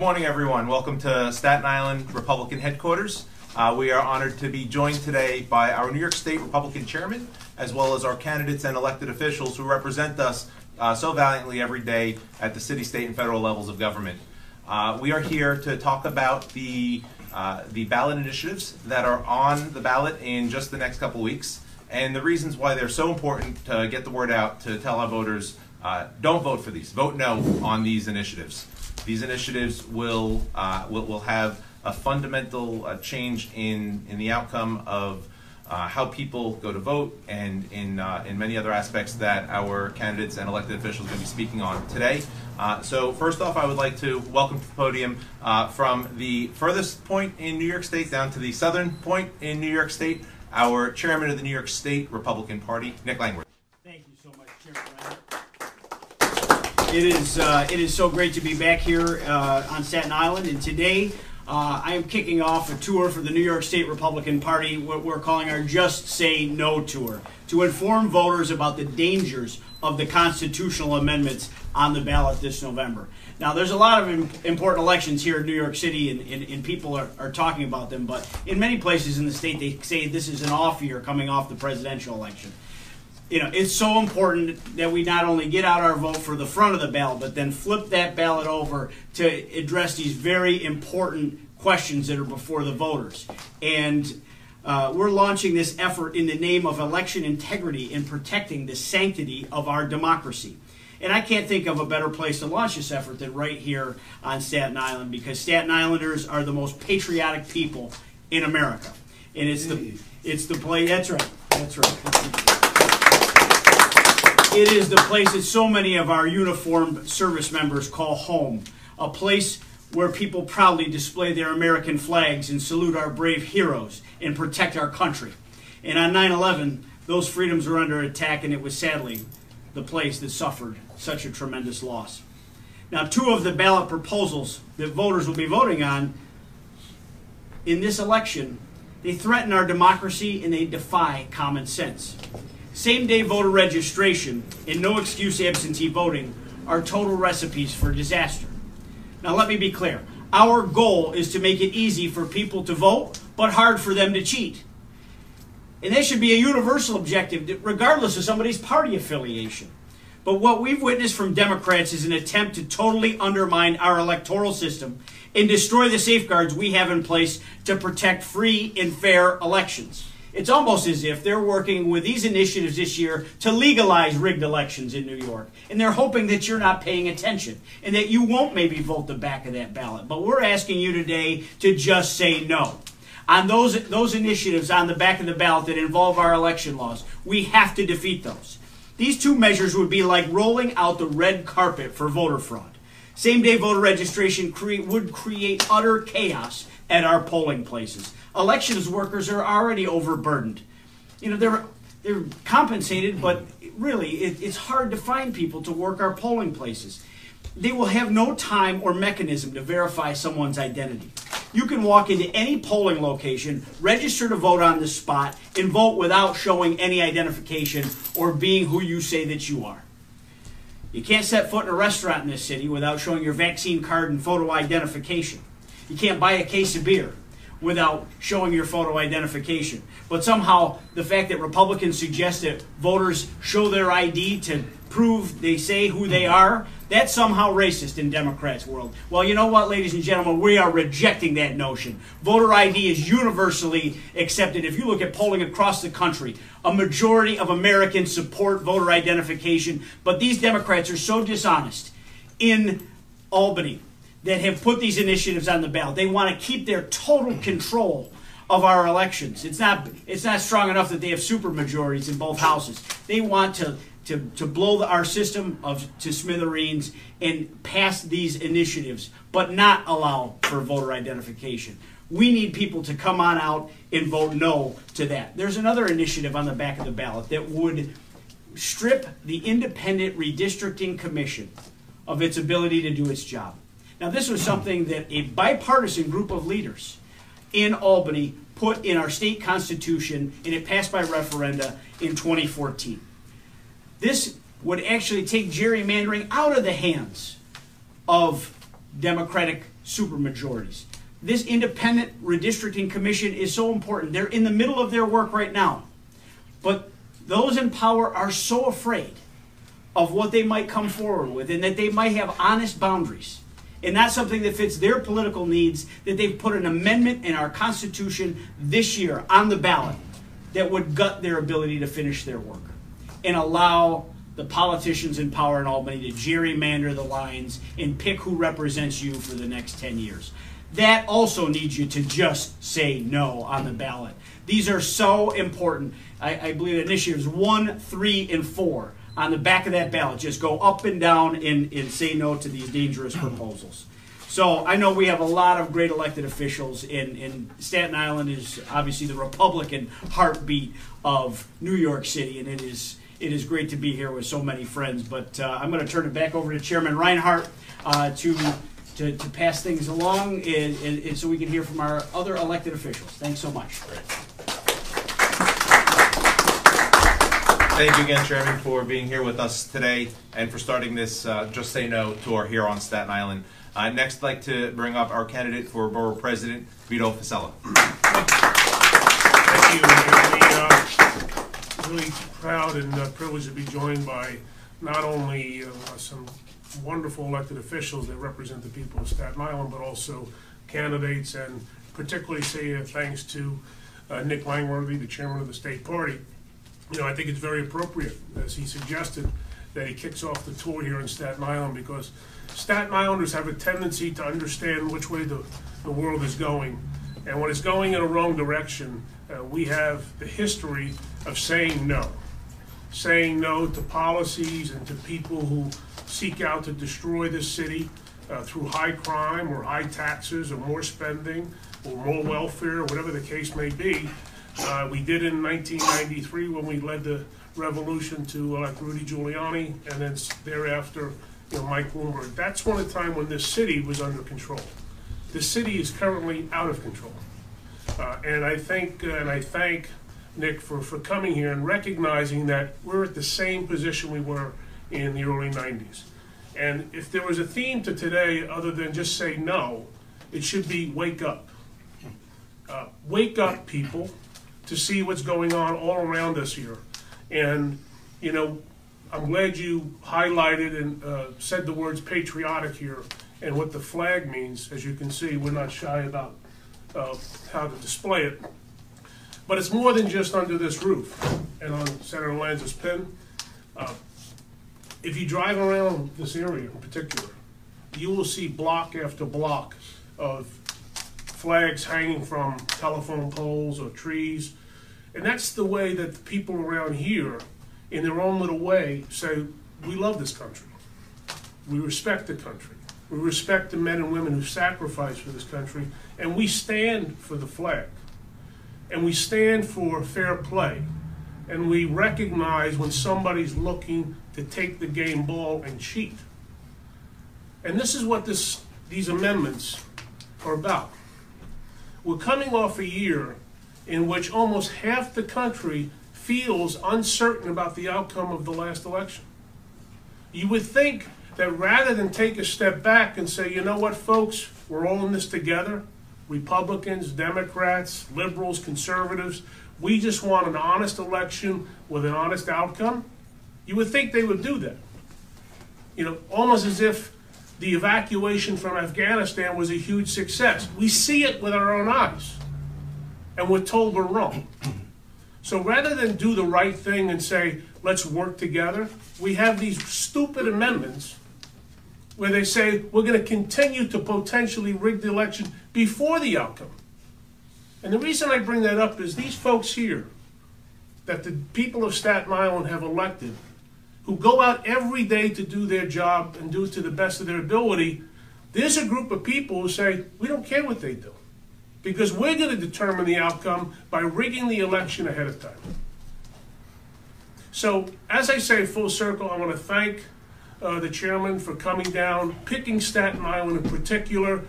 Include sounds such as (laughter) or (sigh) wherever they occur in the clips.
morning, everyone. Welcome to Staten Island Republican headquarters. Uh, we are honored to be joined today by our New York State Republican chairman, as well as our candidates and elected officials who represent us uh, so valiantly every day at the city, state, and federal levels of government. Uh, we are here to talk about the uh, the ballot initiatives that are on the ballot in just the next couple weeks, and the reasons why they're so important to get the word out to tell our voters uh, don't vote for these, vote no on these initiatives. These initiatives will, uh, will, will have a fundamental uh, change in, in the outcome of uh, how people go to vote and in, uh, in many other aspects that our candidates and elected officials are going to be speaking on today. Uh, so first off, I would like to welcome to the podium uh, from the furthest point in New York State down to the southern point in New York State, our chairman of the New York State Republican Party, Nick Langworthy. Thank you so much, Chairman Reinhardt. It is, uh, it is so great to be back here uh, on Staten Island, and today uh, I am kicking off a tour for the New York State Republican Party, what we're calling our Just Say No Tour, to inform voters about the dangers of the constitutional amendments on the ballot this November. Now, there's a lot of important elections here in New York City, and, and, and people are, are talking about them, but in many places in the state, they say this is an off year coming off the presidential election you know, it's so important that we not only get out our vote for the front of the ballot, but then flip that ballot over to address these very important questions that are before the voters. And uh, we're launching this effort in the name of election integrity and protecting the sanctity of our democracy. And I can't think of a better place to launch this effort than right here on Staten Island because Staten Islanders are the most patriotic people in America. And it's the it's the place that's right. That's right. It is the place that so many of our uniformed service members call home, a place where people proudly display their American flags and salute our brave heroes and protect our country. And on 9 11, those freedoms were under attack, and it was sadly the place that suffered such a tremendous loss. Now, two of the ballot proposals that voters will be voting on in this election, they threaten our democracy and they defy common sense. Same day voter registration and no excuse absentee voting are total recipes for disaster. Now, let me be clear. Our goal is to make it easy for people to vote, but hard for them to cheat. And that should be a universal objective, regardless of somebody's party affiliation. But what we've witnessed from Democrats is an attempt to totally undermine our electoral system and destroy the safeguards we have in place to protect free and fair elections. It's almost as if they're working with these initiatives this year to legalize rigged elections in New York. And they're hoping that you're not paying attention and that you won't maybe vote the back of that ballot. But we're asking you today to just say no. On those, those initiatives on the back of the ballot that involve our election laws, we have to defeat those. These two measures would be like rolling out the red carpet for voter fraud. Same day voter registration cre- would create utter chaos at our polling places. Elections workers are already overburdened. You know, they're, they're compensated, but really, it, it's hard to find people to work our polling places. They will have no time or mechanism to verify someone's identity. You can walk into any polling location, register to vote on the spot, and vote without showing any identification or being who you say that you are. You can't set foot in a restaurant in this city without showing your vaccine card and photo identification. You can't buy a case of beer without showing your photo identification. But somehow, the fact that Republicans suggest that voters show their ID to prove they say who they mm-hmm. are, that's somehow racist in Democrats' world. Well, you know what, ladies and gentlemen, we are rejecting that notion. Voter ID is universally accepted. If you look at polling across the country, a majority of Americans support voter identification, but these Democrats are so dishonest in Albany that have put these initiatives on the ballot. They want to keep their total control of our elections. It's not it's not strong enough that they have super majorities in both houses. They want to to, to blow the, our system of to smithereens and pass these initiatives, but not allow for voter identification. We need people to come on out and vote no to that. There's another initiative on the back of the ballot that would strip the Independent Redistricting Commission of its ability to do its job. Now, this was something that a bipartisan group of leaders in Albany put in our state constitution, and it passed by referenda in 2014. This would actually take gerrymandering out of the hands of Democratic supermajorities. This independent redistricting commission is so important. They're in the middle of their work right now. But those in power are so afraid of what they might come forward with and that they might have honest boundaries and that's something that fits their political needs that they've put an amendment in our Constitution this year on the ballot that would gut their ability to finish their work and allow the politicians in power in Albany to gerrymander the lines and pick who represents you for the next 10 years. That also needs you to just say no on the ballot. These are so important. I, I believe initiatives one, three, and four on the back of that ballot just go up and down and, and say no to these dangerous proposals. So I know we have a lot of great elected officials, and, and Staten Island is obviously the Republican heartbeat of New York City, and it is it is great to be here with so many friends. But uh, I'm going to turn it back over to Chairman Reinhardt uh, to, to to pass things along, and, and, and so we can hear from our other elected officials. Thanks so much. Thank you again, Chairman, for being here with us today and for starting this uh, Just Say No tour here on Staten Island. Uh, next, I'd like to bring up our candidate for Borough President, Vito Fossella. Thank you. Really, uh, really proud and uh, privileged to be joined by not only uh, some wonderful elected officials that represent the people of Staten Island, but also candidates, and particularly say uh, thanks to Nick Langworthy, the chairman of the state party. You know, I think it's very appropriate, as he suggested, that he kicks off the tour here in Staten Island because Staten Islanders have a tendency to understand which way the, the world is going. And when it's going in a wrong direction, uh, we have the history of saying no. Saying no to policies and to people who seek out to destroy this city uh, through high crime or high taxes or more spending or more welfare, or whatever the case may be. Uh, we did in 1993 when we led the revolution to elect Rudy Giuliani, and then thereafter, you know, Mike Bloomberg. That's one of the time when this city was under control. The city is currently out of control, uh, and I think, uh, and I thank Nick for for coming here and recognizing that we're at the same position we were in the early 90s. And if there was a theme to today other than just say no, it should be wake up. Uh, wake up, people to see what's going on all around us here. And, you know, I'm glad you highlighted and uh, said the words patriotic here and what the flag means. As you can see, we're not shy about uh, how to display it. But it's more than just under this roof and on Senator Lanza's pin. Uh, if you drive around this area in particular, you will see block after block of flags hanging from telephone poles or trees and that's the way that the people around here, in their own little way, say, we love this country. We respect the country. We respect the men and women who sacrifice for this country. And we stand for the flag. And we stand for fair play. And we recognize when somebody's looking to take the game ball and cheat. And this is what this, these amendments are about. We're coming off a year in which almost half the country feels uncertain about the outcome of the last election. You would think that rather than take a step back and say, you know what, folks, we're all in this together Republicans, Democrats, liberals, conservatives we just want an honest election with an honest outcome. You would think they would do that. You know, almost as if the evacuation from Afghanistan was a huge success. We see it with our own eyes and we're told we're wrong. So rather than do the right thing and say, let's work together, we have these stupid amendments where they say we're going to continue to potentially rig the election before the outcome. And the reason I bring that up is these folks here that the people of Staten Island have elected, who go out every day to do their job and do it to the best of their ability, there's a group of people who say, we don't care what they do because we're going to determine the outcome by rigging the election ahead of time. So, as I say, full circle, I want to thank uh, the chairman for coming down, picking Staten Island in particular.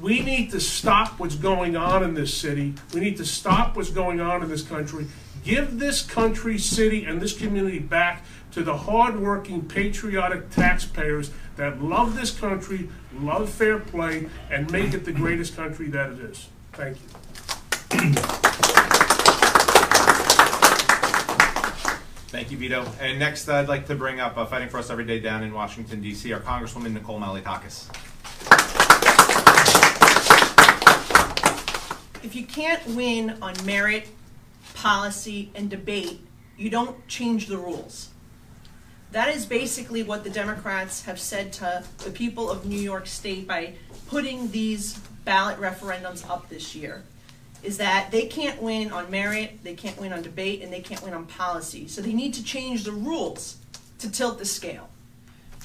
We need to stop what's going on in this city. We need to stop what's going on in this country, give this country, city, and this community back to the hardworking, patriotic taxpayers that love this country, love fair play, and make it the greatest country that it is. Thank you. Thank you, Vito. And next, I'd like to bring up, uh, fighting for us every day down in Washington DC, our Congresswoman Nicole Malliotakis. if you can't win on merit, policy, and debate, you don't change the rules. That is basically what the Democrats have said to the people of New York State by putting these ballot referendums up this year. Is that they can't win on merit, they can't win on debate, and they can't win on policy. So they need to change the rules to tilt the scale.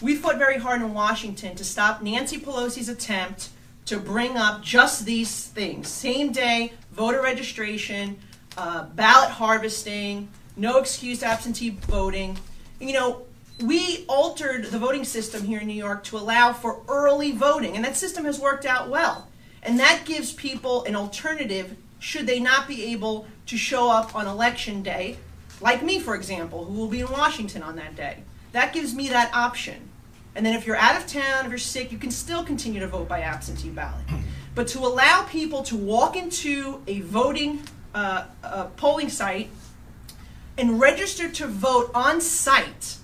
We fought very hard in Washington to stop Nancy Pelosi's attempt to bring up just these things same day voter registration, uh, ballot harvesting, no excused absentee voting. You know, we altered the voting system here in New York to allow for early voting, and that system has worked out well. And that gives people an alternative should they not be able to show up on election day, like me, for example, who will be in Washington on that day. That gives me that option. And then if you're out of town, if you're sick, you can still continue to vote by absentee ballot. (clears throat) But to allow people to walk into a voting uh, polling site and register to vote on site,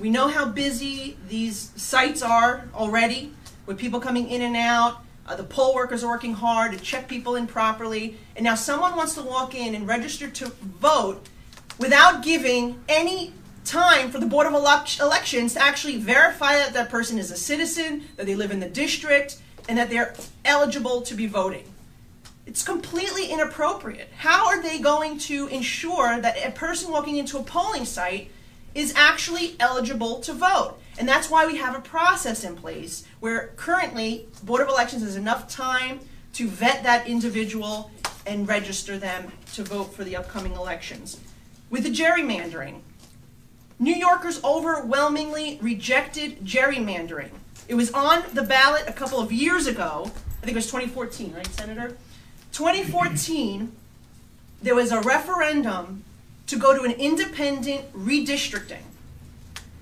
we know how busy these sites are already with people coming in and out. Uh, the poll workers are working hard to check people in properly. And now someone wants to walk in and register to vote without giving any time for the Board of Elec- Elections to actually verify that that person is a citizen, that they live in the district, and that they're eligible to be voting. It's completely inappropriate. How are they going to ensure that a person walking into a polling site is actually eligible to vote? And that's why we have a process in place where currently Board of Elections has enough time to vet that individual and register them to vote for the upcoming elections. With the gerrymandering, New Yorkers overwhelmingly rejected gerrymandering. It was on the ballot a couple of years ago. I think it was 2014, right, Senator? (clears throat) 2014, there was a referendum to go to an independent redistricting.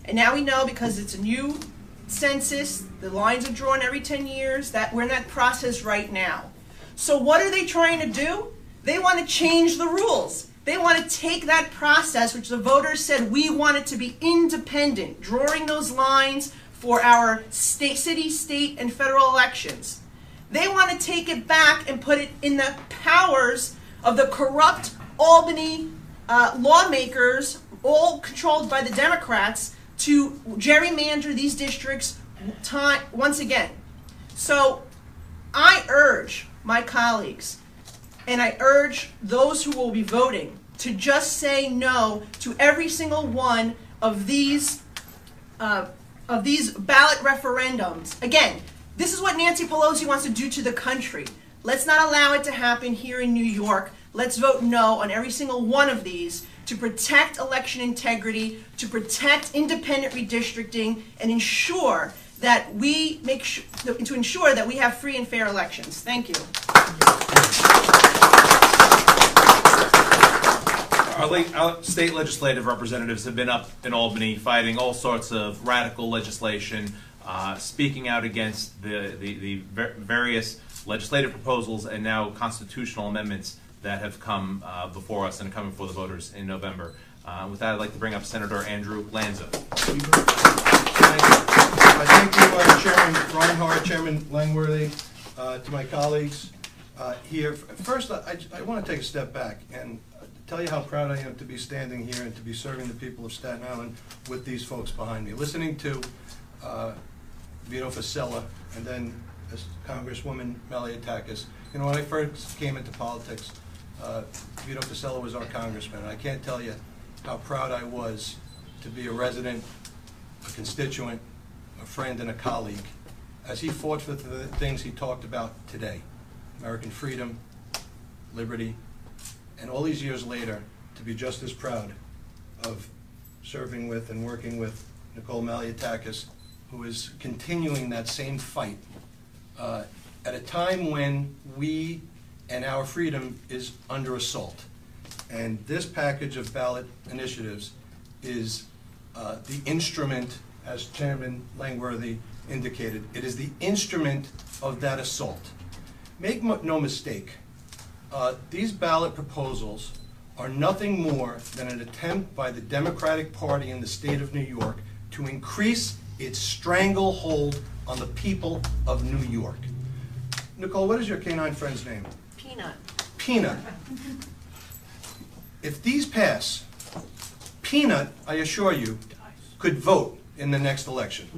And now we know because it's a new census, the lines are drawn every 10 years, that we're in that process right now. So what are they trying to do? They want to change the rules. They want to take that process, which the voters said we want it to be independent, drawing those lines for our state, city, state, and federal elections. They want to take it back and put it in the powers of the corrupt Albany uh, lawmakers, all controlled by the Democrats, to gerrymander these districts time, once again. So I urge my colleagues and I urge those who will be voting to just say no to every single one of these uh, of these ballot referendums. Again, this is what Nancy Pelosi wants to do to the country. Let's not allow it to happen here in New York. Let's vote no on every single one of these to protect election integrity, to protect independent redistricting, and ensure that we make to ensure that we have free and fair elections. Thank you. Our, late, our state legislative representatives have been up in Albany fighting all sorts of radical legislation, uh, speaking out against the, the, the various legislative proposals and now constitutional amendments that have come uh, before us and coming before the voters in November. Uh, with that, I'd like to bring up Senator Andrew Lanza. Thank you. Thank you, uh, Chairman Reinhardt, Chairman Langworthy, uh, to my colleagues uh, here. First, I, I want to take a step back and tell you how proud I am to be standing here and to be serving the people of Staten Island with these folks behind me. Listening to uh, Vito Fossella and then Congresswoman Malliotakis. You know, when I first came into politics, uh, Vito Fossella was our congressman, and I can't tell you how proud I was to be a resident, a constituent, a friend, and a colleague, as he fought for the things he talked about today, American freedom, liberty, and all these years later, to be just as proud of serving with and working with Nicole Malliotakis, who is continuing that same fight uh, at a time when we and our freedom is under assault. And this package of ballot initiatives is uh, the instrument, as Chairman Langworthy indicated, it is the instrument of that assault. Make no mistake, uh, these ballot proposals are nothing more than an attempt by the Democratic Party in the state of New York to increase its stranglehold on the people of New York. Nicole, what is your canine friend's name? Peanut. Peanut. If these pass, Peanut, I assure you, could vote in the next election.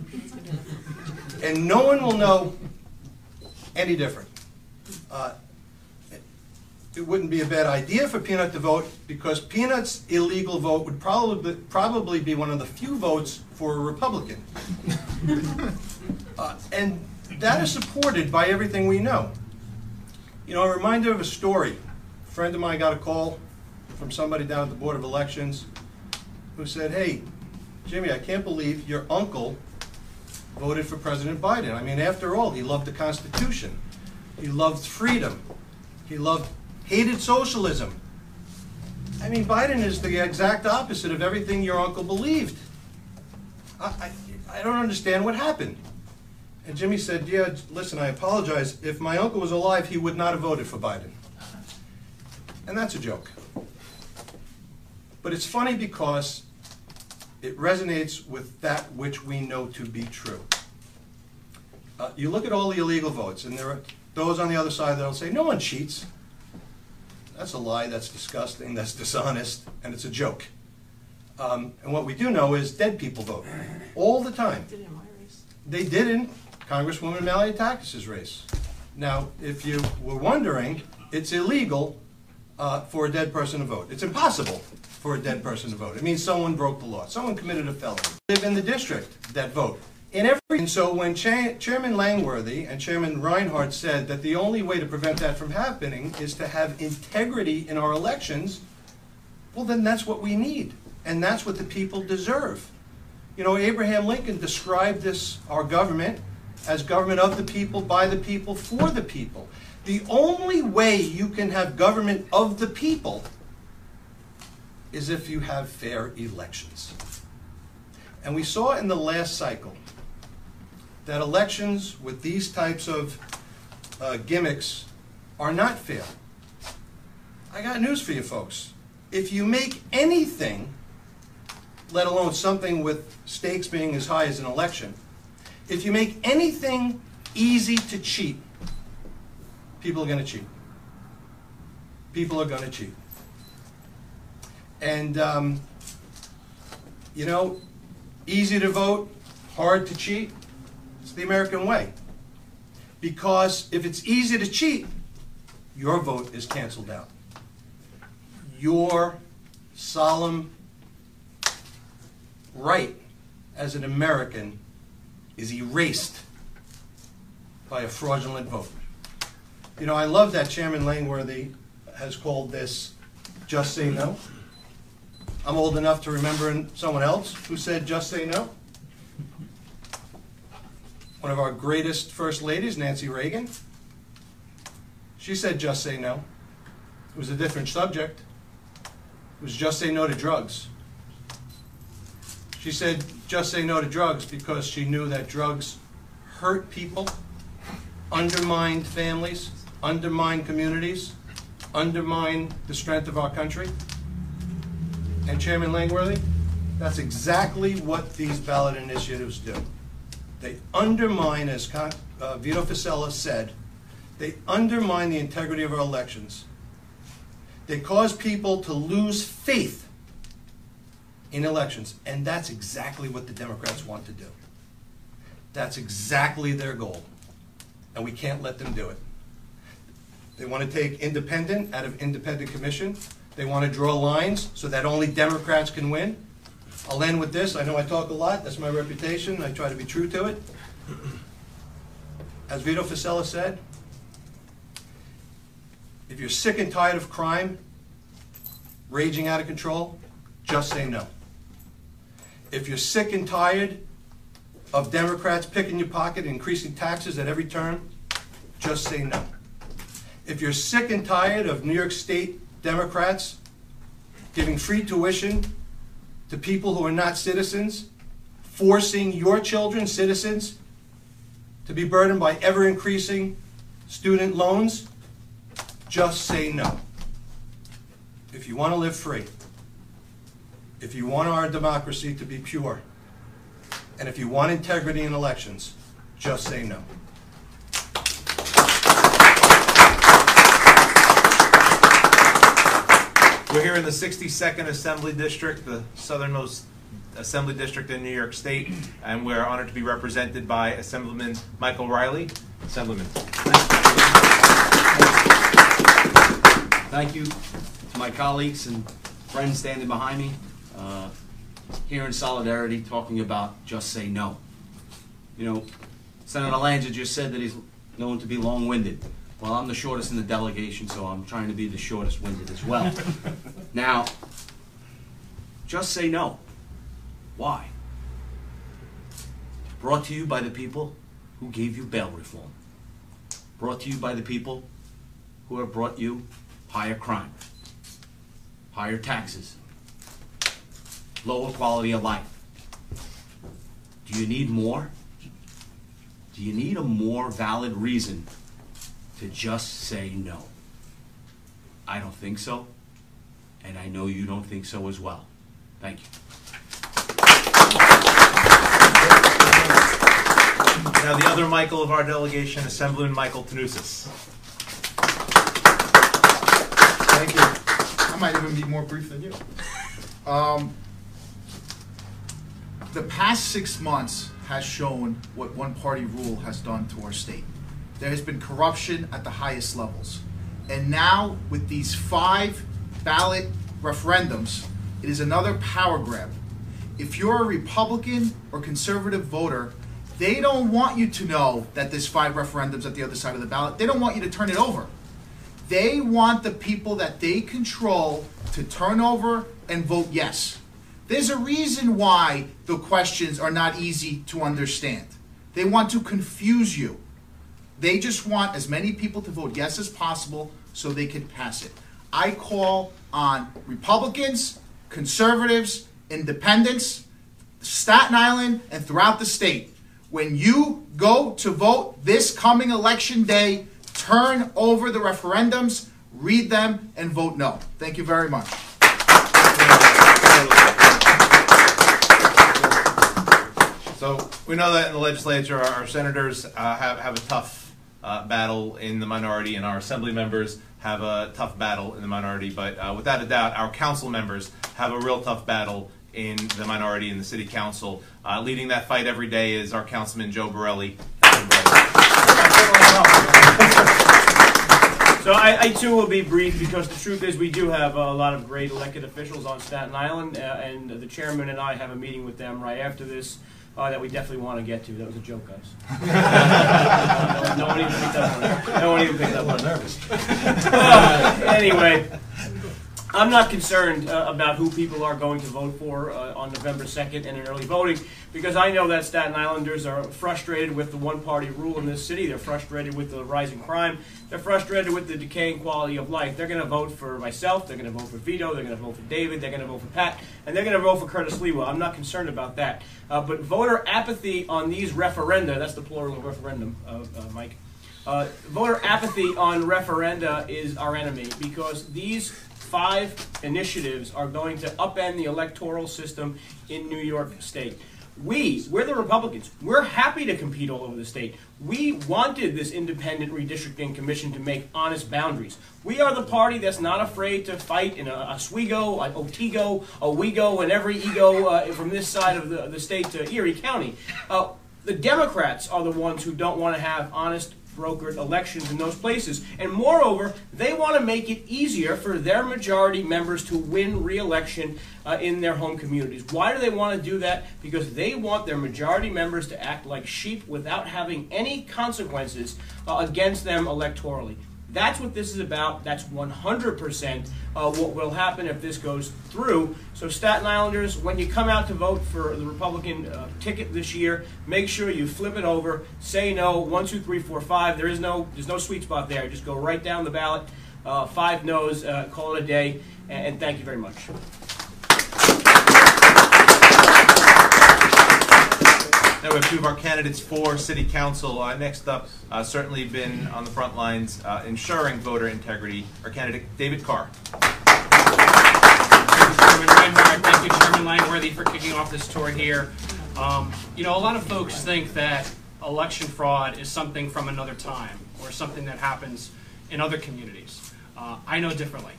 And no one will know any different. Uh, It wouldn't be a bad idea for Peanut to vote, because Peanut's illegal vote would probably, probably be one of the few votes for a Republican. (laughs) Uh, And that is supported by everything we know. You know, a reminder of a story. A friend of mine got a call from somebody down at the Board of Elections who said, hey, Jimmy, I can't believe your uncle voted for President Biden. I mean, after all, he loved the Constitution. He loved freedom. He loved, hated socialism. I mean, Biden is the exact opposite of everything your uncle believed. I, I, I don't understand what happened. And Jimmy said, yeah, listen, I apologize. If my uncle was alive, he would not have voted for Biden. And that's a joke. But it's funny because it resonates with that which we know to be true. Uh, you look at all the illegal votes, and there are those on the other side that'll say, no one cheats. That's a lie, that's disgusting, that's dishonest, and it's a joke. Um, and what we do know is dead people vote all the time. Did it in my race. They did in Congresswoman Malliotakis's race. Now, if you were wondering, it's illegal uh, for a dead person to vote. It's impossible for a dead person to vote. It means someone broke the law, someone committed a felony. Live in the district that vote. In every, and so when Cha- Chairman Langworthy and Chairman Reinhardt said that the only way to prevent that from happening is to have integrity in our elections, well, then that's what we need, and that's what the people deserve. You know, Abraham Lincoln described this, our government, as government of the people, by the people, for the people. The only way you can have government of the people is if you have fair elections. And we saw in the last cycle that elections with these types of uh, gimmicks are not fair. I got news for you folks. If you make anything let alone something with stakes being as high as an election, if you make anything easy to cheat, people are going to cheat. People are going to cheat. And, um, you know, easy to vote, hard to cheat. It's the American way. Because if it's easy to cheat, your vote is canceled out. Your solemn right as an American is erased by a fraudulent vote. You know, I love that Chairman Langworthy has called this just say no. I'm old enough to remember someone else who said just say no. One of our greatest first ladies, Nancy Reagan, she said just say no. It was a different subject. It was just say no to drugs. She said, just say no to drugs because she knew that drugs hurt people, undermined families, undermined communities, undermine the strength of our country. And Chairman Langworthy, that's exactly what these ballot initiatives do. They undermine, as uh, Vito Fossella said, they undermine the integrity of our elections. They cause people to lose faith in elections, and that's exactly what the Democrats want to do. That's exactly their goal, and we can't let them do it. They want to take independent out of independent commission. They want to draw lines so that only Democrats can win. I'll end with this. I know I talk a lot. That's my reputation. I try to be true to it. As Vito Fossella said, if you're sick and tired of crime raging out of control, just say no. If you're sick and tired of Democrats picking your pocket increasing taxes at every turn, just say no. If you're sick and tired of New York State Democrats giving free tuition to people who are not citizens, forcing your children, citizens, to be burdened by ever increasing student loans, just say no. If you want to live free, if you want our democracy to be pure, and if you want integrity in elections, just say no. We're here in the 62nd Assembly District, the southernmost Assembly District in New York State, and we're honored to be represented by Assemblyman Michael Reilly. Assemblyman. Thank you to my colleagues and friends standing behind me, uh, here in solidarity, talking about just say no. You know, Senator Lanza just said that he's known to be long-winded. Well, I'm the shortest in the delegation, so I'm trying to be the shortest winded as well. (laughs) Now, just say no. Why? Brought to you by the people who gave you bail reform. Brought to you by the people who have brought you higher crime, higher taxes, lower quality of life. Do you need more? Do you need a more valid reason to just say no? I don't think so, and I know you don't think so as well. Thank you. Now, the other Michael of our delegation, Assemblyman Michael Tannousis. Thank you. I might even be more brief than you. Um, the past six months has shown what one-party rule has done to our state. There has been corruption at the highest levels. And now, with these five ballot referendums, it is another power grab. If you're a Republican or conservative voter, they don't want you to know that there's five referendums at the other side of the ballot. They don't want you to turn it over. They want the people that they control to turn over and vote yes. There's a reason why the questions are not easy to understand. They want to confuse you. They just want as many people to vote yes as possible so they can pass it. I call on Republicans, conservatives, independents, Staten Island, and throughout the state. When you go to vote this coming election day, turn over the referendums, read them, and vote no. Thank you very much. So we know that in the legislature, our senators uh, have, have a tough uh, battle in the minority, and our assembly members have a tough battle in the minority. But uh, without a doubt, our council members have a real tough battle in the minority in the city council. Uh, leading that fight every day is our councilman Joe Borelli. So I, I too will be brief because the truth is we do have a lot of great elected officials on Staten Island, uh, and the chairman and I have a meeting with them right after this uh, that we definitely want to get to. That was a joke, guys. no, (laughs) no one even picked up on it. No one even picked up on it. nervous. (laughs) Uh, anyway, I'm not concerned uh, about who people are going to vote for uh, on November 2nd and in early voting because I know that Staten Islanders are frustrated with the one party rule in this city. They're frustrated with the rising crime. They're frustrated with the decaying quality of life. They're going to vote for myself. They're going to vote for Vito. They're going to vote for David. They're going to vote for Pat. And they're going to vote for Curtis Sliwa. I'm not concerned about that. Uh, but voter apathy on these referenda, that's the plural of referendum, uh, uh, Mike. Uh, voter apathy on referenda is our enemy because these five initiatives are going to upend the electoral system in New York State. We, we're the Republicans, we're happy to compete all over the state. We wanted this independent redistricting commission to make honest boundaries. We are the party that's not afraid to fight in a Oswego, a Otsego, a and every ego uh, from this side of the, the state to Erie County. Uh, the Democrats are the ones who don't want to have honest brokered elections in those places. And moreover, they want to make it easier for their majority members to win re-election uh, in their home communities. Why do they want to do that? Because they want their majority members to act like sheep without having any consequences uh, against them electorally. That's what this is about. That's 100% uh, what will happen if this goes through. So, Staten Islanders, when you come out to vote for the Republican uh, ticket this year, make sure you flip it over. Say no. One, two, three, four, five. There is no, there's no sweet spot there. Just go right down the ballot. Uh, five no's. Uh, call it a day. And, and thank you very much. Now we have two of our candidates for city council. Uh, next up, uh, certainly been on the front lines uh, ensuring voter integrity, our candidate David Carr. Thank you, Chairman Reinhardt. Thank you, Chairman Langworthy, for kicking off this tour here. Um, you know, a lot of folks think that election fraud is something from another time or something that happens in other communities. Uh, I know differently.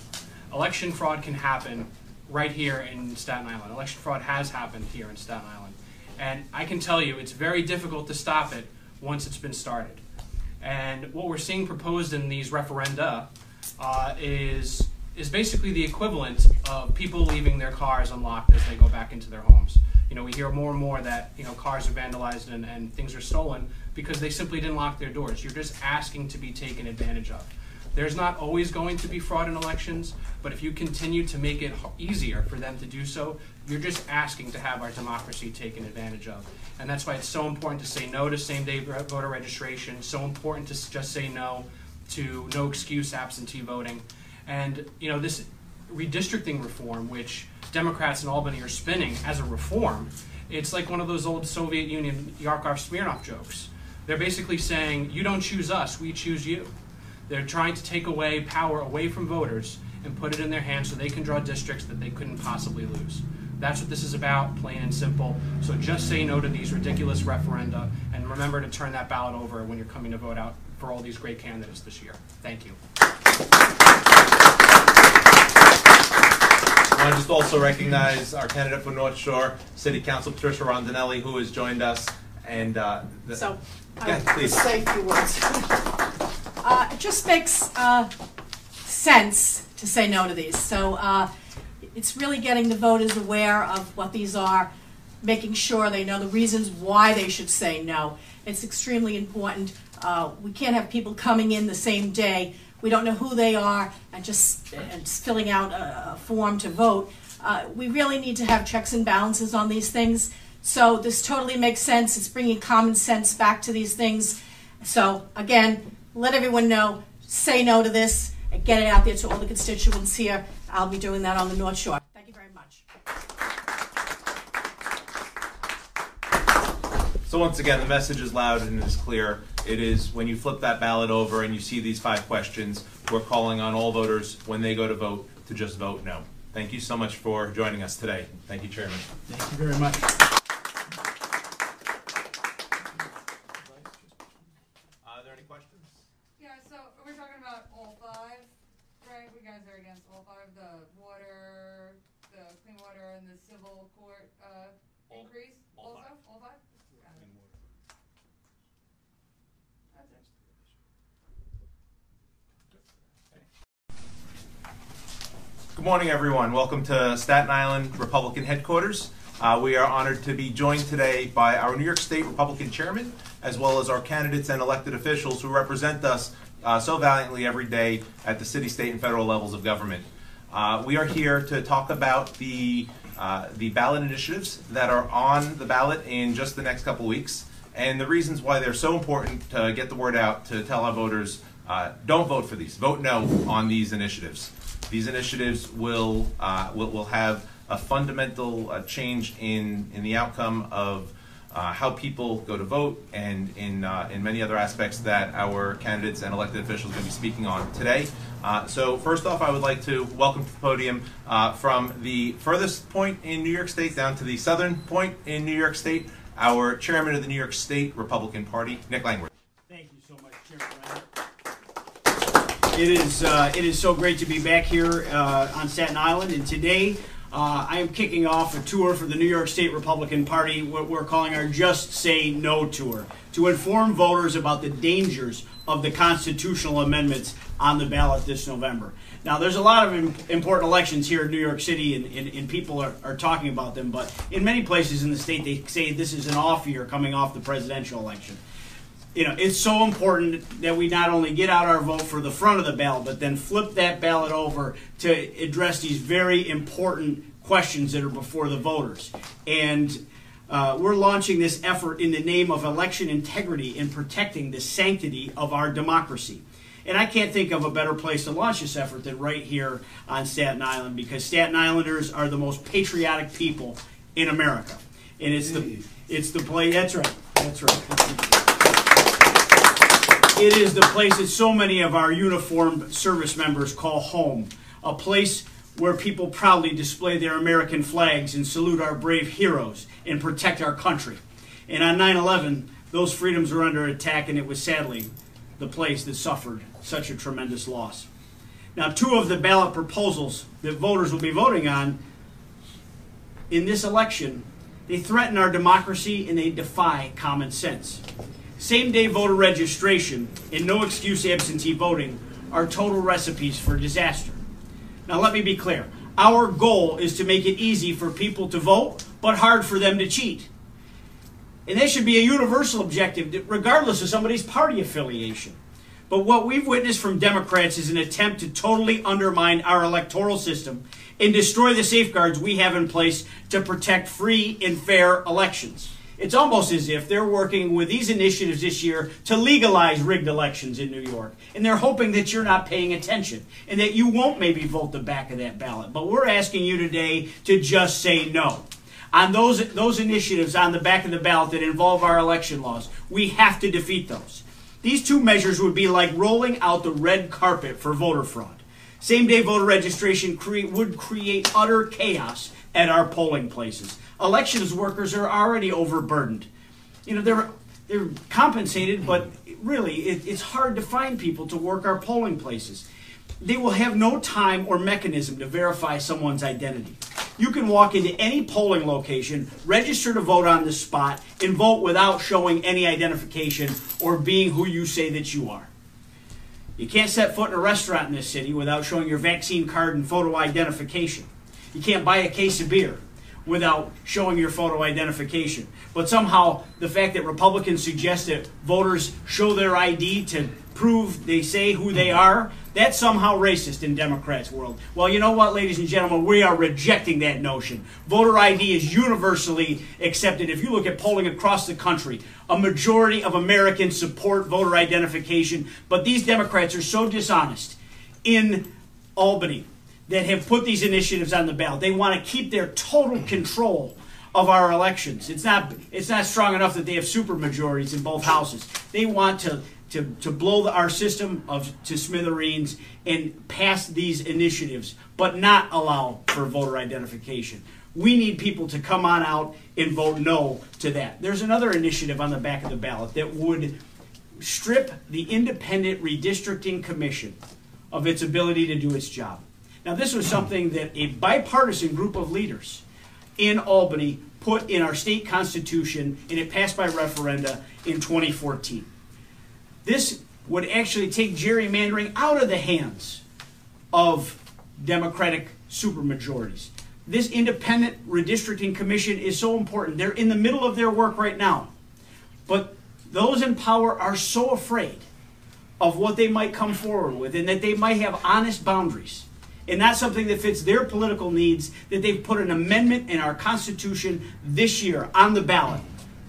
Election fraud can happen right here in Staten Island. Election fraud has happened here in Staten Island. And I can tell you, it's very difficult to stop it once it's been started. And what we're seeing proposed in these referenda uh, is is basically the equivalent of people leaving their cars unlocked as they go back into their homes. You know, we hear more and more that you know cars are vandalized and, and things are stolen because they simply didn't lock their doors. You're just asking to be taken advantage of. There's not always going to be fraud in elections, but if you continue to make it easier for them to do so, you're just asking to have our democracy taken advantage of. And that's why it's so important to say no to same day voter registration, so important to just say no to no excuse absentee voting. And, you know, this redistricting reform, which Democrats in Albany are spinning as a reform, it's like one of those old Soviet Union Yakov Smirnoff jokes. They're basically saying, you don't choose us, we choose you. They're trying to take away power away from voters and put it in their hands so they can draw districts that they couldn't possibly lose. That's what this is about, plain and simple. So just say no to these ridiculous referenda and remember to turn that ballot over when you're coming to vote out for all these great candidates this year. Thank you. I want to just also recognize our candidate for North Shore City Council, Patricia Rondinelli, who has joined us. And uh, the- So, I Yeah, would please. say a few words. (laughs) It just makes uh, sense to say no to these. So uh, it's really getting the voters aware of what these are, making sure they know the reasons why they should say no. It's extremely important. Uh, We can't have people coming in the same day, we don't know who they are, and just, and just filling out a a form to vote. Uh, We really need to have checks and balances on these things. So this totally makes sense. It's bringing common sense back to these things. So again, let everyone know, say no to this, and get it out there to all the constituents here. I'll be doing that on the North Shore. Thank you very much. So once again, the message is loud and it is clear. It is when you flip that ballot over and you see these five questions, we're calling on all voters when they go to vote to just vote no. Thank you so much for joining us today. Thank you, Chairman. Thank you very much. Are there any questions? Yeah, so we're talking about all five, right? We guys are against all five, the water, the clean water and the civil court, uh, All- increase all also, five. all five? Got it. That's it. Good morning, everyone. Welcome to Staten Island Republican headquarters. Uh, we are honored to be joined today by our New York State Republican chairman, as well as our candidates and elected officials who represent us uh, so valiantly every day at the city, state, and federal levels of government. Uh, we are here to talk about the uh, the ballot initiatives that are on the ballot in just the next couple weeks, and the reasons why they're so important to get the word out to tell our voters uh, don't vote for these, vote no on these initiatives. These initiatives will uh, will, will have a fundamental uh, change in in the outcome of uh, how people go to vote and in uh, in many other aspects that our candidates and elected officials are going to be speaking on today. Uh, so first off, I would like to welcome to the podium uh, from the furthest point in New York State down to the southern point in New York State, our chairman of the New York State Republican Party, Nick Langworthy. Thank you so much, Chairman Reinhardt. It is, uh, it is so great to be back here uh, on Staten Island, and today uh, I am kicking off a tour for the New York State Republican Party, what we're calling our Just Say No Tour, to inform voters about the dangers of the constitutional amendments on the ballot this November. Now, there's a lot of important elections here in New York City, and, and, and people are, are talking about them, but in many places in the state, they say this is an off year coming off the presidential election you know, it's so important that we not only get out our vote for the front of the ballot, but then flip that ballot over to address these very important questions that are before the voters. And uh, we're launching this effort in the name of election integrity and protecting the sanctity of our democracy. And I can't think of a better place to launch this effort than right here on Staten Island because Staten Islanders are the most patriotic people in America. And it's the it's the place that's right. That's right. It is the place that so many of our uniformed service members call home. A place where people proudly display their American flags and salute our brave heroes and protect our country. And on 9 11, those freedoms were under attack, and it was sadly the place that suffered such a tremendous loss. Now, two of the ballot proposals that voters will be voting on in this election, they threaten our democracy and they defy common sense. Same day voter registration and no excuse absentee voting are total recipes for disaster. Now, let me be clear. Our goal is to make it easy for people to vote, but hard for them to cheat. And that should be a universal objective, regardless of somebody's party affiliation. But what we've witnessed from Democrats is an attempt to totally undermine our electoral system and destroy the safeguards we have in place to protect free and fair elections. It's almost as if they're working with these initiatives this year to legalize rigged elections in New York. And they're hoping that you're not paying attention and that you won't maybe vote the back of that ballot. But we're asking you today to just say no. On those, those initiatives on the back of the ballot that involve our election laws, we have to defeat those. These two measures would be like rolling out the red carpet for voter fraud. Same day voter registration cre- would create utter chaos at our polling places. Elections workers are already overburdened. You know, they're, they're compensated, but really, it, it's hard to find people to work our polling places. They will have no time or mechanism to verify someone's identity. You can walk into any polling location, register to vote on the spot, and vote without showing any identification or being who you say that you are. You can't set foot in a restaurant in this city without showing your vaccine card and photo identification. You can't buy a case of beer without showing your photo identification. But somehow, the fact that Republicans suggest that voters show their ID to prove they say who they mm-hmm. are, that's somehow racist in Democrats' world. Well, you know what, ladies and gentlemen, we are rejecting that notion. Voter ID is universally accepted. If you look at polling across the country, a majority of Americans support voter identification, but these Democrats are so dishonest in Albany that have put these initiatives on the ballot. They want to keep their total control of our elections. It's not it's not strong enough that they have super majorities in both houses. They want to to, to blow the, our system of to smithereens and pass these initiatives, but not allow for voter identification. We need people to come on out and vote no to that. There's another initiative on the back of the ballot that would strip the Independent Redistricting Commission of its ability to do its job. Now, this was something that a bipartisan group of leaders in Albany put in our state constitution, and it passed by referenda in 2014. This would actually take gerrymandering out of the hands of Democratic supermajorities. This independent redistricting commission is so important. They're in the middle of their work right now. But those in power are so afraid of what they might come forward with and that they might have honest boundaries and that's something that fits their political needs that they've put an amendment in our Constitution this year on the ballot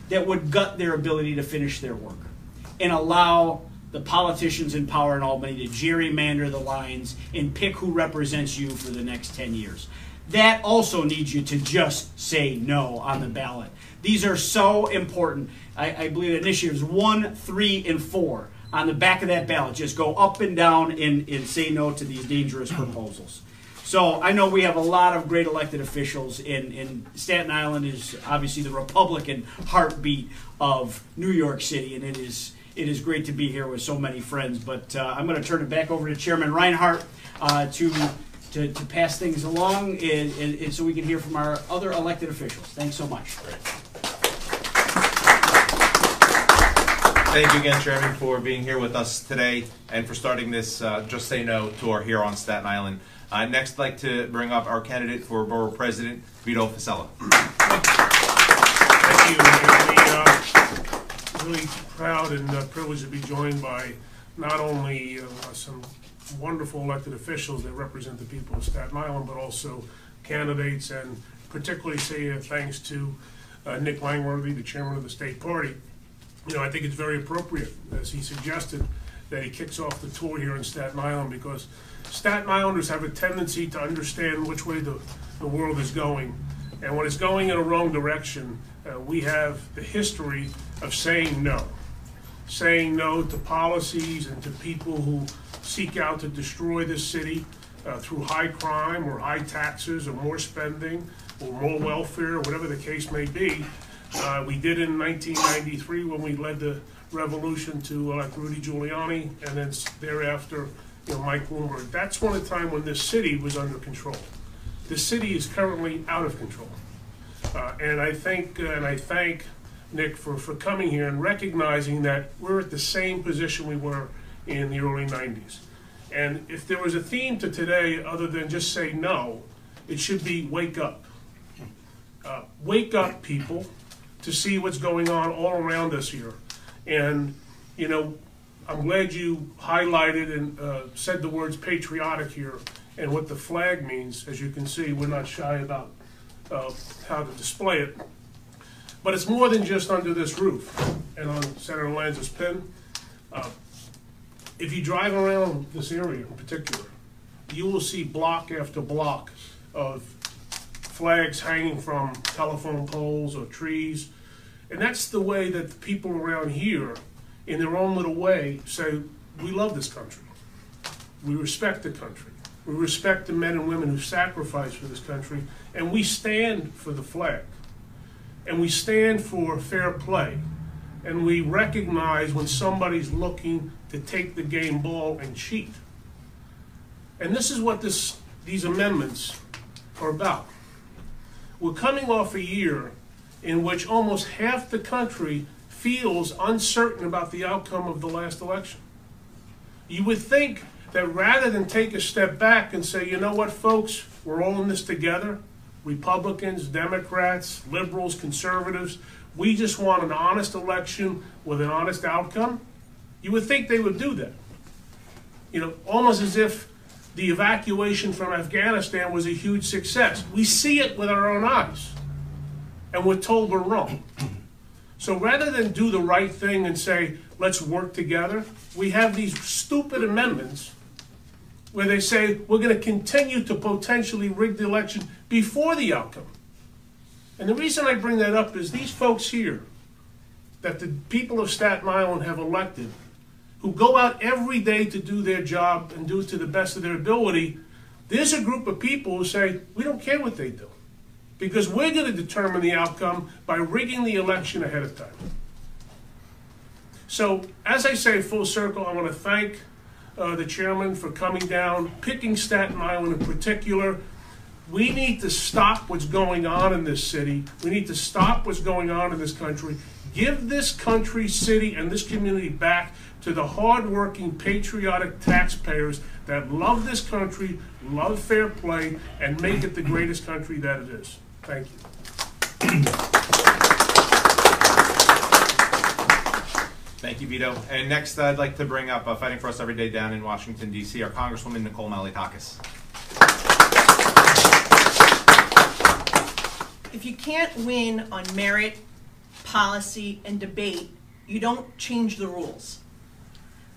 that would gut their ability to finish their work and allow the politicians in power in Albany to gerrymander the lines and pick who represents you for the next 10 years. That also needs you to just say no on the ballot. These are so important. I, I believe initiatives one, three, and four on the back of that ballot just go up and down and, and say no to these dangerous proposals. So I know we have a lot of great elected officials, and, and Staten Island is obviously the Republican heartbeat of New York City, and it is it is great to be here with so many friends. But uh, I'm going to turn it back over to Chairman Reinhardt uh, to, to to pass things along, and, and, and so we can hear from our other elected officials. Thanks so much. Thank you again, Chairman, for being here with us today and for starting this uh, Just Say No tour here on Staten Island. Uh, next, I'd like to bring up our candidate for Borough President, Vito Fossella. Thank you. We're really, uh, really proud and uh, privileged to be joined by not only uh, some wonderful elected officials that represent the people of Staten Island, but also candidates, and particularly say uh, thanks to Nick Langworthy, the chairman of the state party. You know, I think it's very appropriate, as he suggested, that he kicks off the tour here in Staten Island because Staten Islanders have a tendency to understand which way the, the world is going. And when it's going in a wrong direction, uh, we have the history of saying no. Saying no to policies and to people who seek out to destroy this city uh, through high crime or high taxes or more spending or more welfare, or whatever the case may be. Uh, we did in 1993 when we led the revolution to elect Rudy Giuliani, and then thereafter, you know, Mike Bloomberg. That's one of the time when this city was under control. The city is currently out of control. Uh, And I think, uh, and I thank Nick for, for coming here and recognizing that we're at the same position we were in the early 90s. And if there was a theme to today, other than just say no, it should be wake up. Uh, Wake up, people, to see what's going on all around us here. And, you know, I'm glad you highlighted and uh, said the words patriotic here and what the flag means. As you can see, we're not shy about uh, how to display it. But it's more than just under this roof and on Senator Lanza's pin. Uh, If you drive around this area in particular, you will see block after block of flags hanging from telephone poles or trees. And that's the way that the people around here, in their own little way, say, we love this country. We respect the country. We respect the men and women who sacrifice for this country. And we stand for the flag. And we stand for fair play. And we recognize when somebody's looking to take the game ball and cheat. And this is what this, these amendments are about. We're coming off a year in which almost half the country feels uncertain about the outcome of the last election. You would think that rather than take a step back and say, you know what, folks, we're all in this together Republicans, Democrats, liberals, conservatives we just want an honest election with an honest outcome. You would think they would do that. You know, almost as if the evacuation from Afghanistan was a huge success. We see it with our own eyes, and we're told we're wrong. So rather than do the right thing and say, let's work together, we have these stupid amendments where they say we're going to continue to potentially rig the election before the outcome. And the reason I bring that up is these folks here, that the people of Staten Island have elected, who go out every day to do their job and do it to the best of their ability, there's a group of people who say, we don't care what they do. Because we're going to determine the outcome by rigging the election ahead of time. So, as I say, full circle, I want to thank uh, the chairman for coming down, picking Staten Island in particular. We need to stop what's going on in this city. We need to stop what's going on in this country. Give this country, city, and this community back to the hardworking, patriotic taxpayers that love this country, love fair play, and make it the greatest country that it is. Thank you. Thank you, Vito. And next, I'd like to bring up uh, Fighting for Us Every Day down in Washington, D.C., our Congresswoman Nicole Malliotakis. If you can't win on merit, policy, and debate, you don't change the rules.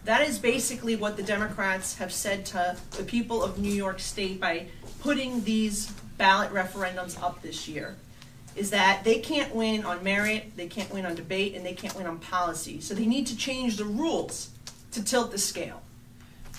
That is basically what the Democrats have said to the people of New York State by putting these ballot referendums up this year. Is that they can't win on merit, they can't win on debate, and they can't win on policy. So they need to change the rules to tilt the scale.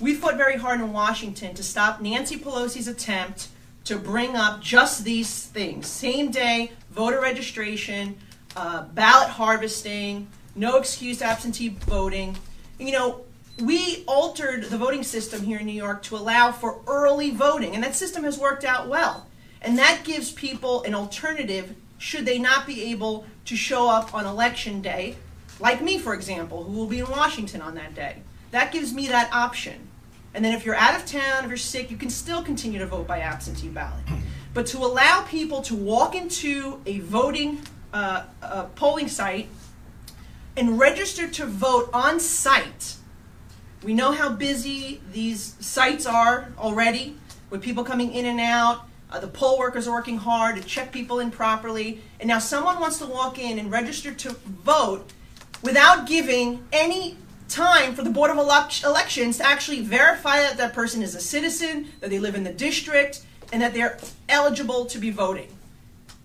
We fought very hard in Washington to stop Nancy Pelosi's attempt to bring up just these things same day voter registration, uh, ballot harvesting, no excuse absentee voting. You know, we altered the voting system here in New York to allow for early voting, and that system has worked out well. And that gives people an alternative should they not be able to show up on election day, like me, for example, who will be in Washington on that day. That gives me that option. And then if you're out of town, if you're sick, you can still continue to vote by absentee ballot. But to allow people to walk into a voting uh, uh, polling site and register to vote on site, we know how busy these sites are already with people coming in and out. Uh, the poll workers are working hard to check people in properly. And now someone wants to walk in and register to vote without giving any time for the Board of Elec- Elections to actually verify that that person is a citizen, that they live in the district, and that they're eligible to be voting.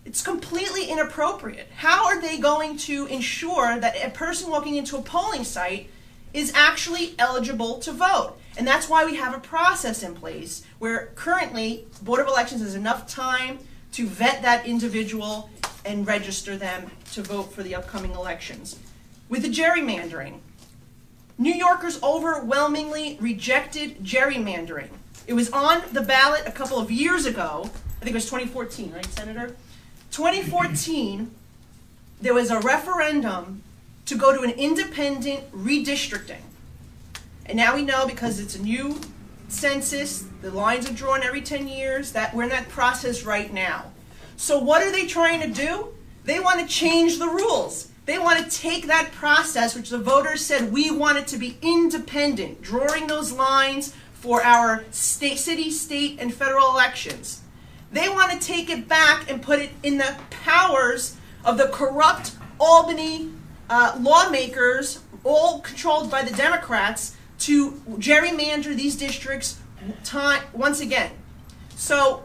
It's completely inappropriate. How are they going to ensure that a person walking into a polling site is actually eligible to vote? And that's why we have a process in place where currently Board of Elections has enough time to vet that individual and register them to vote for the upcoming elections. With the gerrymandering, New Yorkers overwhelmingly rejected gerrymandering. It was on the ballot a couple of years ago. I think it was 2014, right, Senator? 2014, there was a referendum to go to an independent redistricting. And now we know because it's a new census, the lines are drawn every 10 years, that we're in that process right now. So what are they trying to do? They want to change the rules. They want to take that process, which the voters said we want it to be independent, drawing those lines for our state, city, state, and federal elections. They want to take it back and put it in the powers of the corrupt Albany uh, lawmakers, all controlled by the Democrats, to gerrymander these districts time, once again. So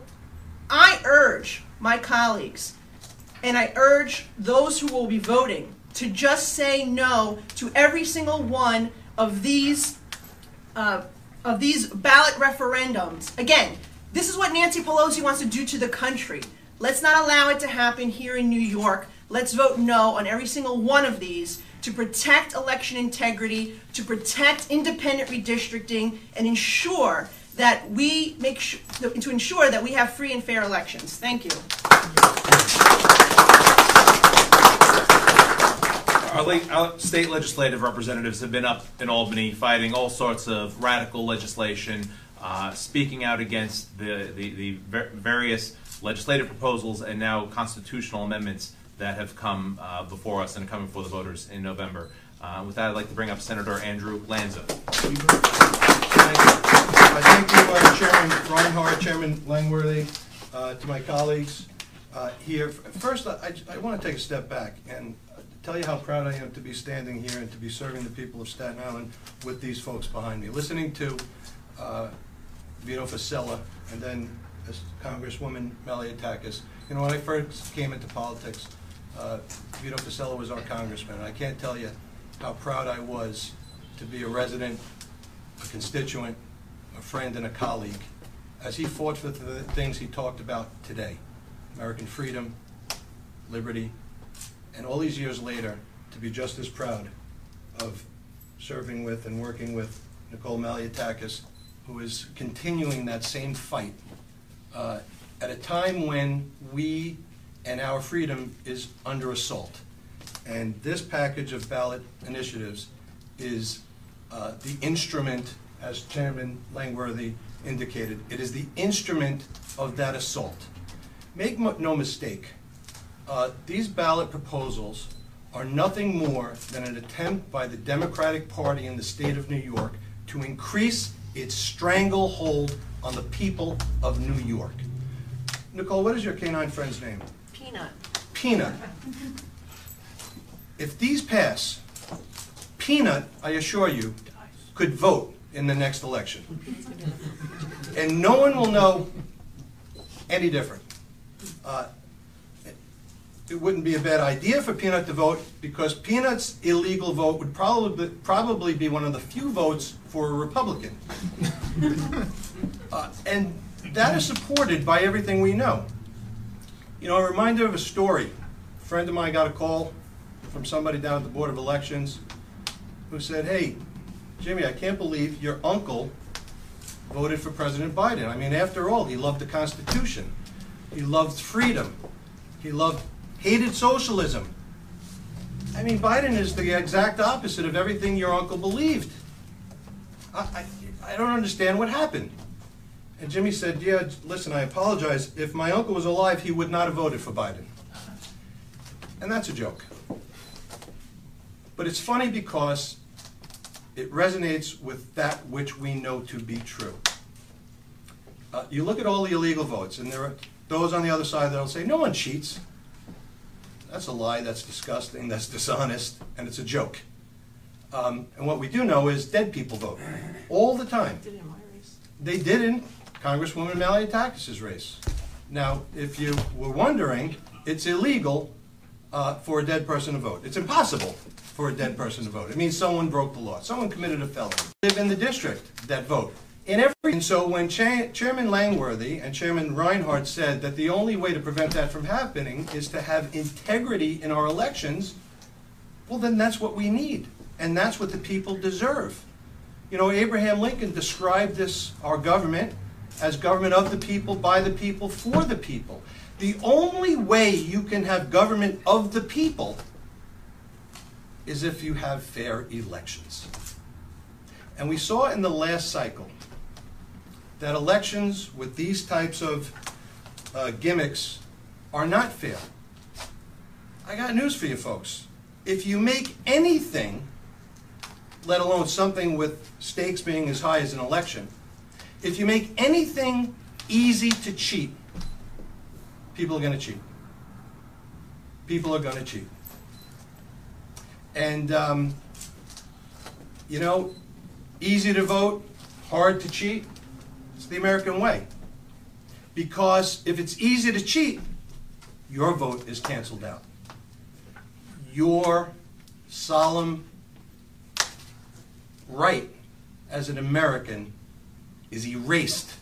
I urge my colleagues and I urge those who will be voting to just say no to every single one of these uh, of these ballot referendums. Again, this is what Nancy Pelosi wants to do to the country. Let's not allow it to happen here in New York. Let's vote no on every single one of these to protect election integrity, to protect independent redistricting, and ensure that we make sure, to ensure that we have free and fair elections. Thank you. Our, late, our state legislative representatives have been up in Albany fighting all sorts of radical legislation, uh, speaking out against the, the, the various legislative proposals and now constitutional amendments that have come uh, before us and coming before the voters in November. Uh, with that, I'd like to bring up Senator Andrew Lanza. Thank you. Uh, Chairman Reinhardt, Chairman Langworthy, uh, to my colleagues uh, here. First, I, I want to take a step back and tell you how proud I am to be standing here and to be serving the people of Staten Island with these folks behind me. Listening to uh, Vito Fossella and then Congresswoman Malliotakis. You know, when I first came into politics, uh, Vito Fossella was our congressman, and I can't tell you how proud I was to be a resident, a constituent, a friend, and a colleague as he fought for the things he talked about today American freedom, liberty, and all these years later, to be just as proud of serving with and working with Nicole Malliotakis, who is continuing that same fight uh, at a time when we and our freedom is under assault. And this package of ballot initiatives is uh, the instrument, as Chairman Langworthy indicated, it is the instrument of that assault. Make no mistake, uh, these ballot proposals are nothing more than an attempt by the Democratic Party in the state of New York to increase its stranglehold on the people of New York. Nicole, what is your canine friend's name? Peanut. Peanut. If these pass, Peanut, I assure you, could vote in the next election. And no one will know any different. Uh, It wouldn't be a bad idea for Peanut to vote, because Peanut's illegal vote would probably, probably be one of the few votes for a Republican. (laughs) Uh, And that is supported by everything we know. You know, a reminder of a story. A friend of mine got a call from somebody down at the Board of Elections who said, hey, Jimmy, I can't believe your uncle voted for President Biden. I mean, after all, he loved the Constitution. He loved freedom. He loved, hated socialism. I mean, Biden is the exact opposite of everything your uncle believed. I, I, I don't understand what happened. And Jimmy said, yeah, listen, I apologize. If my uncle was alive, he would not have voted for Biden. And that's a joke. But it's funny because it resonates with that which we know to be true. Uh, you look at all the illegal votes, and there are those on the other side that'll say, no one cheats. That's a lie, that's disgusting, that's dishonest, and it's a joke. Um, and what we do know is dead people vote all the time. Did it in my race. They did in Congresswoman Malliotakis' race. Now, if you were wondering, it's illegal uh, for a dead person to vote. It's impossible for a dead person to vote. It means someone broke the law, someone committed a felony. Live in the district that vote. In every, and so when Cha- Chairman Langworthy and Chairman Reinhardt said that the only way to prevent that from happening is to have integrity in our elections, well, then that's what we need, and that's what the people deserve. You know, Abraham Lincoln described this, our government, as government of the people, by the people, for the people. The only way you can have government of the people is if you have fair elections. And we saw in the last cycle that elections with these types of uh, gimmicks are not fair. I got news for you folks. If you make anything, let alone something with stakes being as high as an election, if you make anything easy to cheat, people are going to cheat. People are going to cheat. And, um, you know, easy to vote, hard to cheat. It's the American way. Because if it's easy to cheat, your vote is canceled out. Your solemn right as an American is erased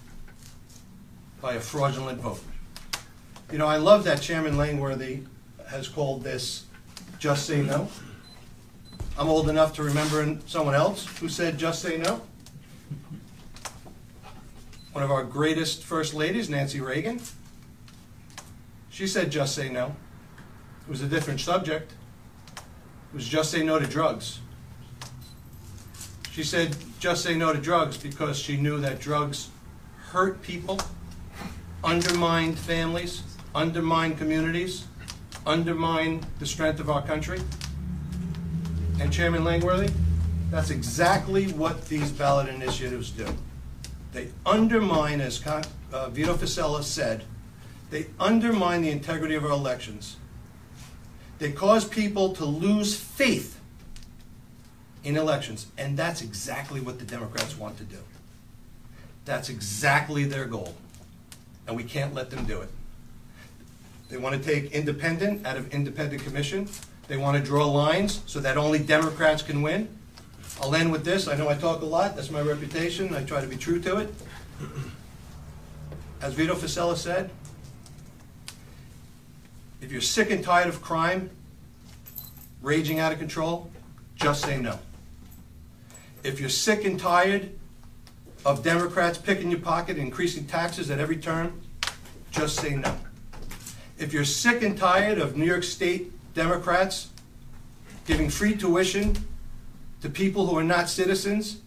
by a fraudulent vote. You know, I love that Chairman Langworthy has called this just say no. I'm old enough to remember someone else who said just say no. One of our greatest first ladies, Nancy Reagan, she said just say no. It was a different subject. It was just say no to drugs. She said just say no to drugs because she knew that drugs hurt people, undermined families, undermined communities, undermine the strength of our country. And Chairman Langworthy, that's exactly what these ballot initiatives do. They undermine, as uh, Vito Fossella said, they undermine the integrity of our elections. They cause people to lose faith in elections, and that's exactly what the Democrats want to do. That's exactly their goal, and we can't let them do it. They want to take independent out of independent commission. They want to draw lines so that only Democrats can win. I'll end with this. I know I talk a lot. That's my reputation. I try to be true to it. As Vito Fossella said, if you're sick and tired of crime raging out of control, just say no. If you're sick and tired of Democrats picking your pocket and increasing taxes at every turn, just say no. If you're sick and tired of New York State Democrats giving free tuition to people who are not citizens,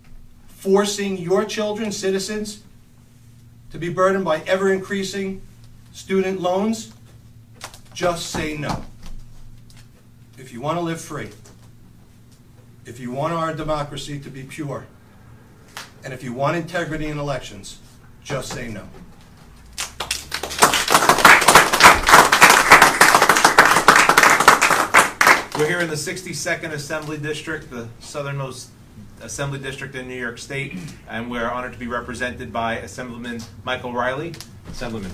forcing your children, citizens, to be burdened by ever increasing student loans, just say no. If you want to live free, if you want our democracy to be pure, and if you want integrity in elections, just say no. We're here in the 62nd Assembly District, the southernmost Assembly District in New York State, and we're honored to be represented by Assemblyman Michael Reilly. Assemblyman.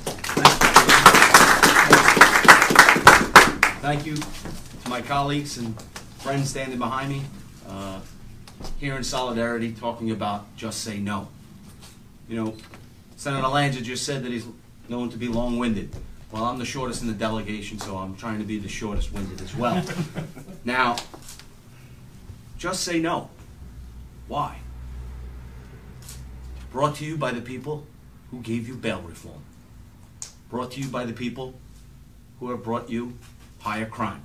Thank you to my colleagues and friends standing behind me, uh, here in solidarity, talking about just say no. You know, Senator Lanza just said that he's known to be long-winded. Well, I'm the shortest in the delegation, so I'm trying to be the shortest winded as well. (laughs) Now, just say no. Why? Brought to you by the people who gave you bail reform. Brought to you by the people who have brought you higher crime,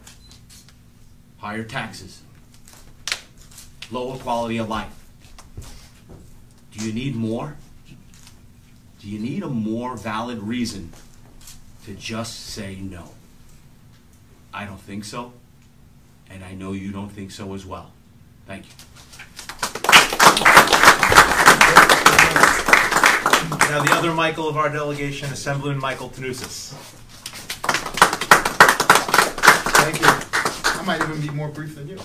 higher taxes, lower quality of life. Do you need more? Do you need a more valid reason to just say no? I don't think so, and I know you don't think so as well. Thank you. Now, the other Michael of our delegation, Assemblyman Michael Tannousis. Thank you. I might even be more brief than you.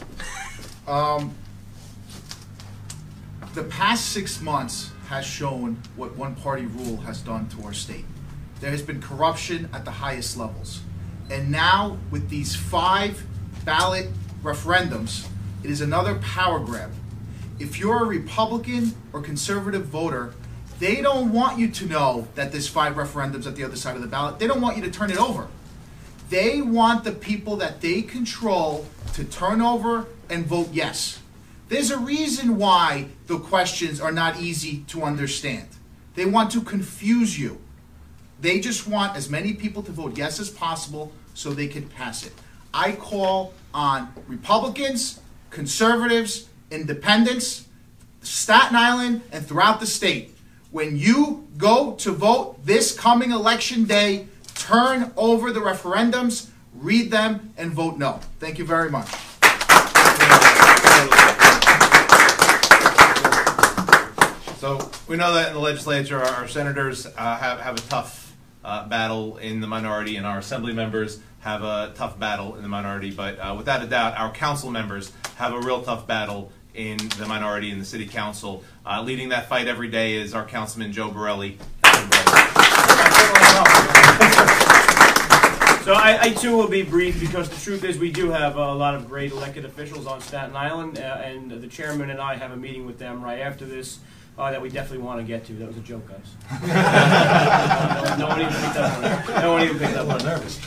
Um, the past six months has shown what one party rule has done to our state. There has been corruption at the highest levels. And now, with these five ballot referendums, it is another power grab. If you're a Republican or conservative voter, they don't want you to know that there's five referendums at the other side of the ballot. They don't want you to turn it over. They want the people that they control to turn over and vote yes. There's a reason why the questions are not easy to understand. They want to confuse you. They just want as many people to vote yes as possible so they can pass it. I call on Republicans, conservatives, independents, Staten Island, and throughout the state. When you go to vote this coming election day, turn over the referendums, read them, and vote no. Thank you very much. So we know that in the legislature, our our senators uh, have, have a tough uh, battle in the minority, and our assembly members have a tough battle in the minority. But uh, without a doubt, our council members have a real tough battle in the minority in the city council. Uh, leading that fight every day is our councilman Joe Borelli. So I, I too will be brief because the truth is we do have a lot of great elected officials on Staten Island, uh, and the chairman and I have a meeting with them right after this uh, that we definitely want to get to. That was a joke, guys. no, (laughs) no one even picked up on it. No one even picked up on it.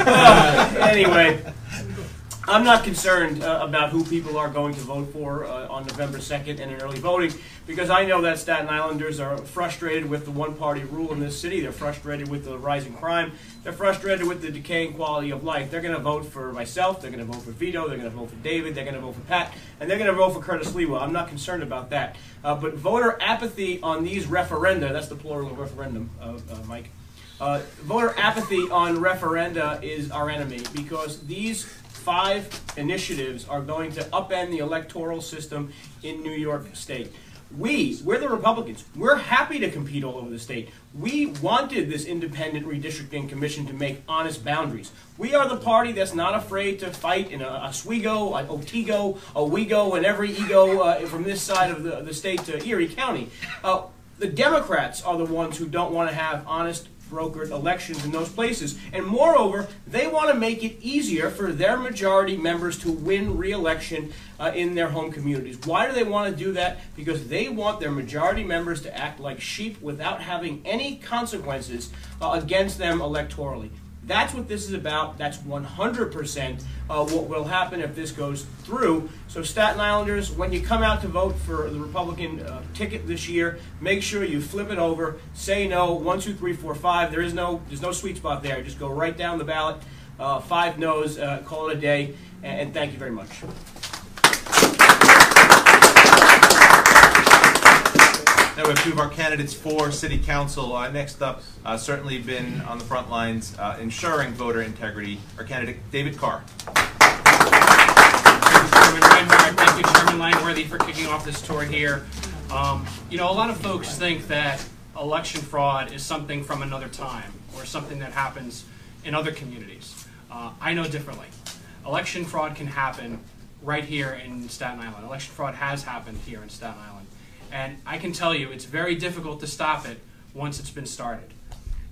Uh, (laughs) anyway, I'm not concerned uh, about who people are going to vote for uh, on November 2nd and in early voting because I know that Staten Islanders are frustrated with the one party rule in this city. They're frustrated with the rising crime. They're frustrated with the decaying quality of life. They're going to vote for myself. They're going to vote for Vito. They're going to vote for David. They're going to vote for Pat. And they're going to vote for Curtis Sliwa. I'm not concerned about that. Uh, but voter apathy on these referenda, that's the plural of referendum, uh, uh, Mike. Uh, voter apathy on referenda is our enemy because these five initiatives are going to upend the electoral system in New York State. We, we're the Republicans. We're happy to compete all over the state. We wanted this independent redistricting commission to make honest boundaries. We are the party that's not afraid to fight in Oswego, a Otsego, a Wego, and every ego uh, from this side of the, the state to Erie County. Uh, the Democrats are the ones who don't want to have honest brokered elections in those places. And moreover, they want to make it easier for their majority members to win re-election uh, in their home communities. Why do they want to do that? Because they want their majority members to act like sheep without having any consequences uh, against them electorally. That's what this is about. That's 100% uh, what will happen if this goes through. So, Staten Islanders, when you come out to vote for the Republican uh, ticket this year, make sure you flip it over, say no, one, two, three, four, five. There is no, there's no sweet spot there. Just go right down the ballot. Uh, five no's, uh, call it a day, and, and thank you very much. Now we have two of our candidates for city council. Uh, next up, uh, certainly been on the front lines uh, ensuring voter integrity, our candidate David Carr. Chairman Reinhardt, thank you, Chairman Langworthy, for kicking off this tour here. Um, you know, a lot of folks think that election fraud is something from another time or something that happens in other communities. Uh, I know differently. Election fraud can happen right here in Staten Island. Election fraud has happened here in Staten Island. And I can tell you, it's very difficult to stop it once it's been started.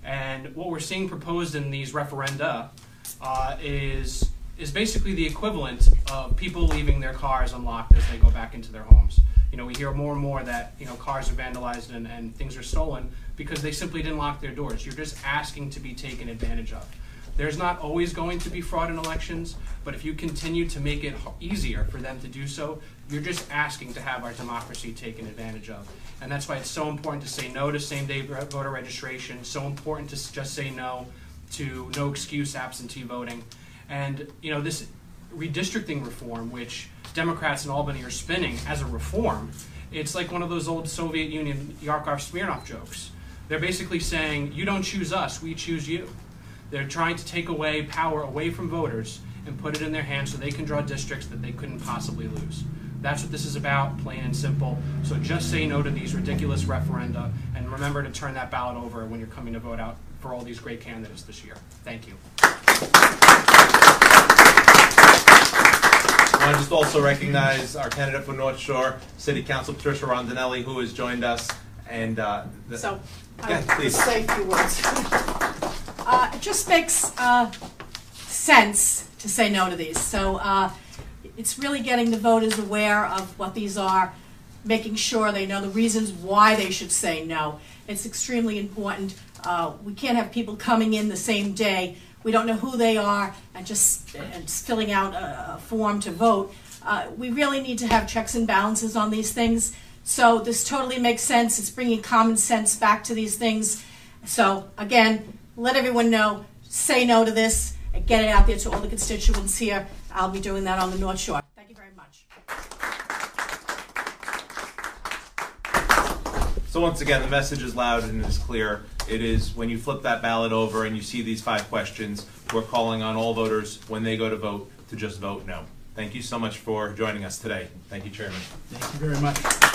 And what we're seeing proposed in these referenda uh, is is basically the equivalent of people leaving their cars unlocked as they go back into their homes. You know, we hear more and more that you know cars are vandalized and, and things are stolen because they simply didn't lock their doors. You're just asking to be taken advantage of. There's not always going to be fraud in elections, but if you continue to make it easier for them to do so, you're just asking to have our democracy taken advantage of. And that's why it's so important to say no to same day voter registration, so important to just say no to no excuse absentee voting. And, you know, this redistricting reform, which Democrats in Albany are spinning as a reform, it's like one of those old Soviet Union Yakov Smirnoff jokes. They're basically saying, you don't choose us, we choose you. They're trying to take away power away from voters and put it in their hands so they can draw districts that they couldn't possibly lose. That's what this is about, plain and simple. So just say no to these ridiculous referenda and remember to turn that ballot over when you're coming to vote out for all these great candidates this year. Thank you. I want to just also recognize our candidate for North Shore, City Council Patricia Rondinelli, who has joined us, and, uh, the- So, Yeah, I'll please. just say a few words. (laughs) Just makes uh, sense to say no to these. So uh, it's really getting the voters aware of what these are, making sure they know the reasons why they should say no. It's extremely important. Uh, We can't have people coming in the same day. We don't know who they are and just, and just filling out a a form to vote. Uh, We really need to have checks and balances on these things. So this totally makes sense. It's bringing common sense back to these things. So again, let everyone know, say no to this, and get it out there to all the constituents here. I'll be doing that on the North Shore. Thank you very much. So once again, the message is loud and it is clear. It is when you flip that ballot over and you see these five questions, we're calling on all voters when they go to vote to just vote no. Thank you so much for joining us today. Thank you, Chairman. Thank you very much.